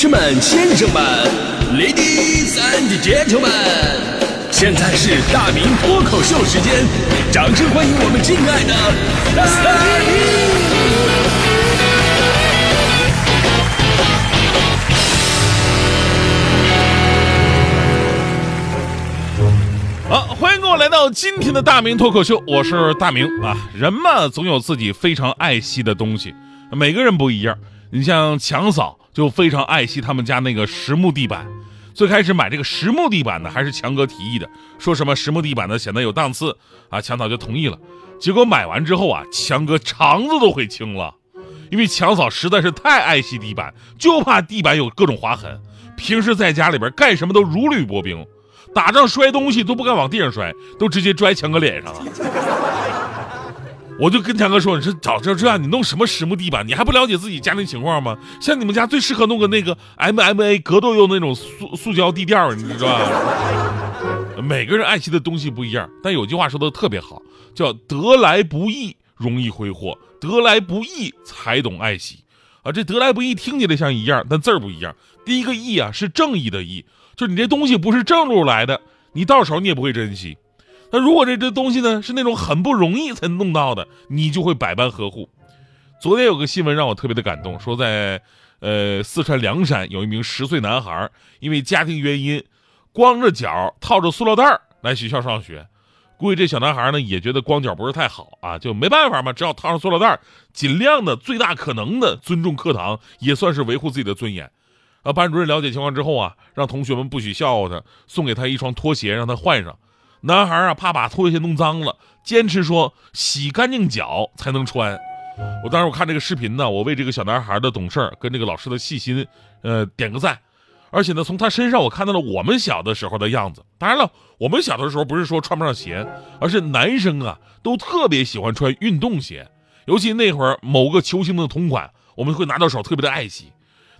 士们、先生们，Ladies and Gentlemen，现在是大明脱口秀时间，掌声欢迎我们敬爱的大明！好，欢迎各位来到今天的大明脱口秀，我是大明啊。人嘛，总有自己非常爱惜的东西，每个人不一样。你像强嫂就非常爱惜他们家那个实木地板。最开始买这个实木地板呢，还是强哥提议的，说什么实木地板呢显得有档次啊，强嫂就同意了。结果买完之后啊，强哥肠子都悔青了，因为强嫂实在是太爱惜地板，就怕地板有各种划痕。平时在家里边干什么都如履薄冰。打仗摔东西都不敢往地上摔，都直接摔强哥脸上了。我就跟强哥说：“你说早知道这样，你弄什么实木地板？你还不了解自己家庭情况吗？像你们家最适合弄个那个 MMA 格斗用那种塑塑胶地垫，你知道吧？每个人爱惜的东西不一样，但有句话说的特别好，叫得来不易容易挥霍，得来不易才懂爱惜。啊，这得来不易听起来像一样，但字儿不一样。第一个义啊，是正义的义。”就你这东西不是正路来的，你到手你也不会珍惜。那如果这这东西呢是那种很不容易才弄到的，你就会百般呵护。昨天有个新闻让我特别的感动，说在呃四川凉山有一名十岁男孩，因为家庭原因，光着脚套着塑料袋来学校上学。估计这小男孩呢也觉得光脚不是太好啊，就没办法嘛，只好套上塑料袋，尽量的最大可能的尊重课堂，也算是维护自己的尊严。啊，班主任了解情况之后啊，让同学们不许笑话他，送给他一双拖鞋让他换上。男孩啊，怕把拖鞋弄脏了，坚持说洗干净脚才能穿。我当时我看这个视频呢，我为这个小男孩的懂事跟这个老师的细心，呃，点个赞。而且呢，从他身上我看到了我们小的时候的样子。当然了，我们小的时候不是说穿不上鞋，而是男生啊都特别喜欢穿运动鞋，尤其那会儿某个球星的同款，我们会拿到手特别的爱惜。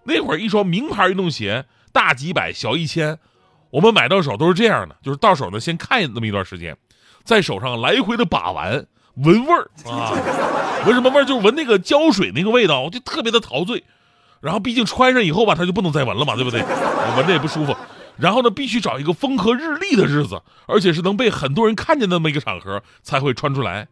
那会儿一双名牌运动鞋大几百小一千，我们买到手都是这样的，就是到手呢先看那么一段时间，在手上来回的把玩闻味儿啊，闻什么味儿？就是闻那个胶水那个味道，就特别的陶醉。然后毕竟穿上以后吧，它就不能再闻了嘛，对不对？闻着也不舒服。然后呢，必须找一个风和日丽的日子，而且是能被很多人看见的那么一个场合才会穿出来。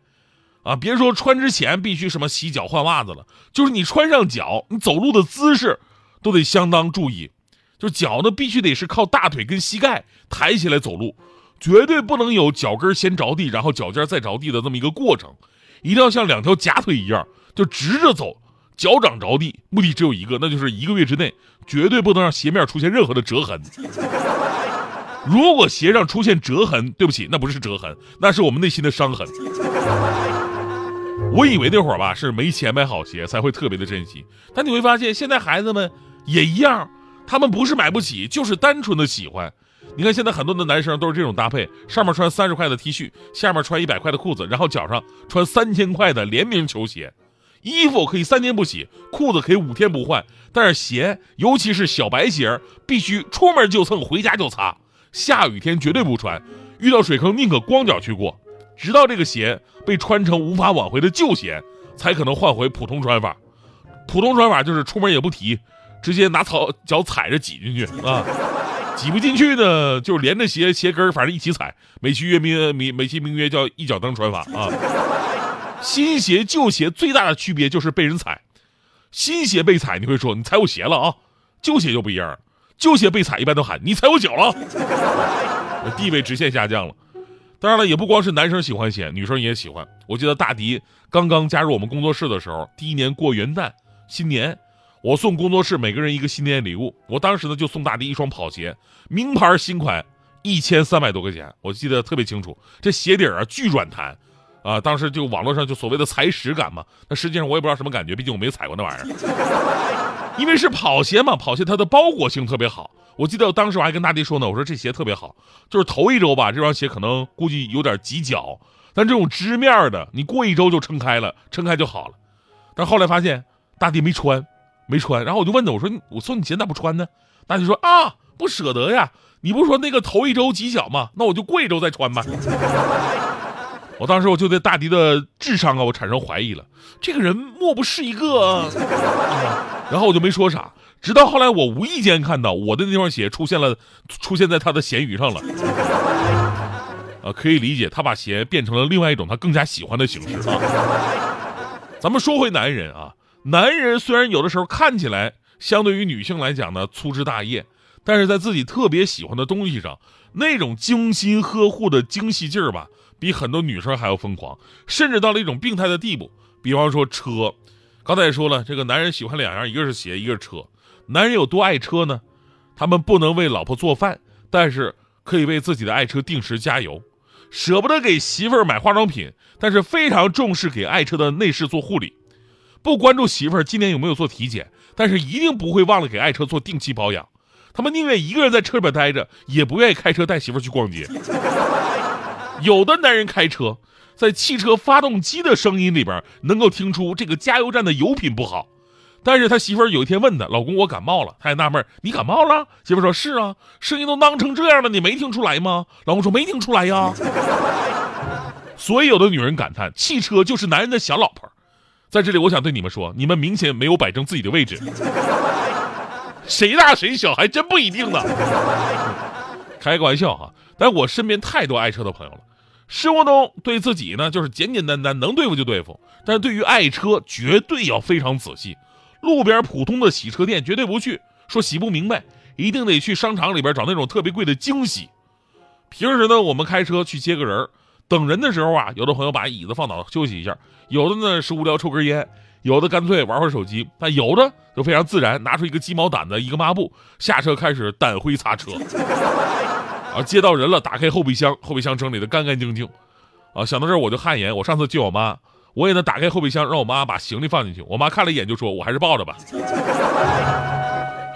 啊，别说穿之前必须什么洗脚换袜子了，就是你穿上脚，你走路的姿势。都得相当注意，就脚呢必须得是靠大腿跟膝盖抬起来走路，绝对不能有脚跟先着地，然后脚尖再着地的这么一个过程，一定要像两条假腿一样，就直着走，脚掌着地。目的只有一个，那就是一个月之内绝对不能让鞋面出现任何的折痕。如果鞋上出现折痕，对不起，那不是折痕，那是我们内心的伤痕。我以为那会儿吧是没钱买好鞋才会特别的珍惜，但你会发现现在孩子们。也一样，他们不是买不起，就是单纯的喜欢。你看现在很多的男生都是这种搭配，上面穿三十块的 T 恤，下面穿一百块的裤子，然后脚上穿三千块的联名球鞋。衣服可以三天不洗，裤子可以五天不换，但是鞋，尤其是小白鞋，必须出门就蹭，回家就擦。下雨天绝对不穿，遇到水坑宁可光脚去过，直到这个鞋被穿成无法挽回的旧鞋，才可能换回普通穿法。普通穿法就是出门也不提。直接拿草脚踩着挤进去啊，挤不进去呢，就连着鞋鞋跟反正一起踩。美其曰名美美其名曰叫一脚蹬穿法啊。新鞋旧鞋最大的区别就是被人踩，新鞋被踩你会说你踩我鞋了啊，旧鞋就不一样，旧鞋被踩一般都喊你踩我脚了，地位直线下降了。当然了，也不光是男生喜欢鞋，女生也喜欢。我记得大迪刚刚加入我们工作室的时候，第一年过元旦新年。我送工作室每个人一个新年礼物，我当时呢就送大迪一双跑鞋，名牌新款，一千三百多块钱，我记得特别清楚。这鞋底啊巨软弹，啊，当时就网络上就所谓的踩屎感嘛，那实际上我也不知道什么感觉，毕竟我没踩过那玩意儿。因为是跑鞋嘛，跑鞋它的包裹性特别好。我记得我当时我还跟大迪说呢，我说这鞋特别好，就是头一周吧，这双鞋可能估计有点挤脚，但这种织面的，你过一周就撑开了，撑开就好了。但后来发现大迪没穿。没穿，然后我就问他，我说我送你鞋咋不穿呢？大姐说啊，不舍得呀。你不是说那个头一周挤脚吗？那我就过一周再穿吧。我当时我就对大迪的智商啊，我产生怀疑了。这个人莫不是一个？啊、然后我就没说啥，直到后来我无意间看到我的那双鞋出现了，出现在他的闲鱼上了。啊，可以理解，他把鞋变成了另外一种他更加喜欢的形式啊。咱们说回男人啊，男人虽然有的时候看起来相对于女性来讲呢粗枝大叶，但是在自己特别喜欢的东西上，那种精心呵护的精细劲儿吧。比很多女生还要疯狂，甚至到了一种病态的地步。比方说车，刚才也说了，这个男人喜欢两样，一个是鞋，一个是车。男人有多爱车呢？他们不能为老婆做饭，但是可以为自己的爱车定时加油；舍不得给媳妇儿买化妆品，但是非常重视给爱车的内饰做护理；不关注媳妇儿今年有没有做体检，但是一定不会忘了给爱车做定期保养。他们宁愿一个人在车里边待着，也不愿意开车带媳妇儿去逛街。有的男人开车，在汽车发动机的声音里边能够听出这个加油站的油品不好，但是他媳妇儿有一天问他：“老公，我感冒了。”他也纳闷：“你感冒了？”媳妇说：“是啊，声音都囔成这样了，你没听出来吗？”老公说：“没听出来呀。”所以有的女人感叹：“汽车就是男人的小老婆。”在这里，我想对你们说，你们明显没有摆正自己的位置，谁大谁小还真不一定呢。开个玩笑哈。但我身边太多爱车的朋友了，生活中对自己呢就是简简单单，能对付就对付，但是对于爱车绝对要非常仔细。路边普通的洗车店绝对不去，说洗不明白，一定得去商场里边找那种特别贵的精洗。平时呢，我们开车去接个人，等人的时候啊，有的朋友把椅子放倒休息一下，有的呢是无聊抽根烟，有的干脆玩会手机，但有的就非常自然，拿出一个鸡毛掸子，一个抹布，下车开始掸灰擦车。啊，接到人了，打开后备箱，后备箱整理的干干净净。啊，想到这儿我就汗颜。我上次接我妈，我也能打开后备箱，让我妈把行李放进去。我妈看了一眼就说：“我还是抱着吧。”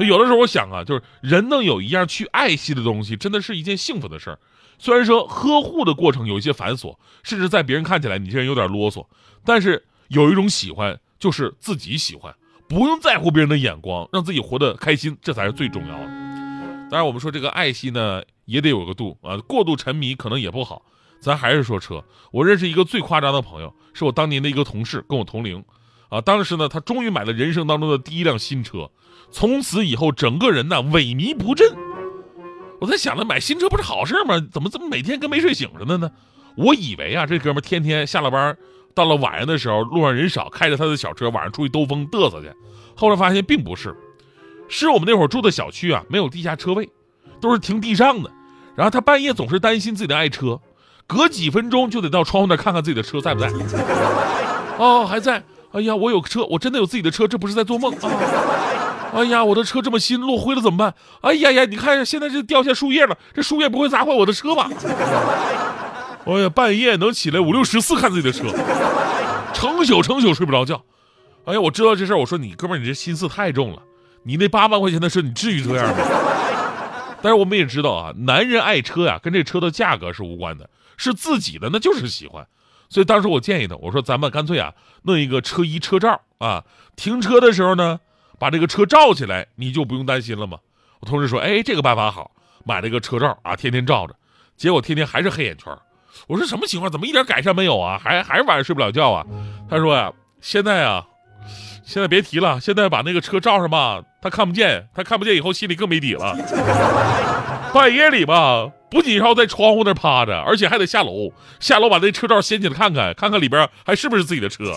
有的时候我想啊，就是人能有一样去爱惜的东西，真的是一件幸福的事儿。虽然说呵护的过程有一些繁琐，甚至在别人看起来你这人有点啰嗦，但是有一种喜欢就是自己喜欢，不用在乎别人的眼光，让自己活得开心，这才是最重要的。当然，我们说这个爱惜呢。也得有个度啊，过度沉迷可能也不好。咱还是说车，我认识一个最夸张的朋友，是我当年的一个同事，跟我同龄，啊，当时呢，他终于买了人生当中的第一辆新车，从此以后整个人呢萎靡不振。我在想着买新车不是好事吗？怎么怎么每天跟没睡醒似的呢？我以为啊，这哥们天天下了班，到了晚上的时候，路上人少，开着他的小车晚上出去兜风嘚瑟去。后来发现并不是，是我们那会儿住的小区啊，没有地下车位，都是停地上的。然后他半夜总是担心自己的爱车，隔几分钟就得到窗户那看看自己的车在不在。哦，还在。哎呀，我有车，我真的有自己的车，这不是在做梦啊！哎呀，我的车这么新，落灰了怎么办？哎呀呀，你看现在这掉下树叶了，这树叶不会砸坏我的车吧？哎呀，半夜能起来五六十次看自己的车，成宿成宿睡不着觉。哎呀，我知道这事儿，我说你哥们儿，你这心思太重了，你那八万块钱的车，你至于这样吗？但是我们也知道啊，男人爱车呀，跟这车的价格是无关的，是自己的那就是喜欢。所以当时我建议他，我说咱们干脆啊，弄一个车衣车罩啊，停车的时候呢，把这个车罩起来，你就不用担心了嘛。我同事说，哎，这个办法好，买了一个车罩啊，天天罩着，结果天天还是黑眼圈。我说什么情况？怎么一点改善没有啊？还还是晚上睡不了觉啊？他说呀，现在啊。现在别提了，现在把那个车罩上吧，他看不见，他看不见以后心里更没底了。半夜里吧，不仅要在窗户那趴着，而且还得下楼，下楼把那车罩掀起来看看，看看里边还是不是自己的车。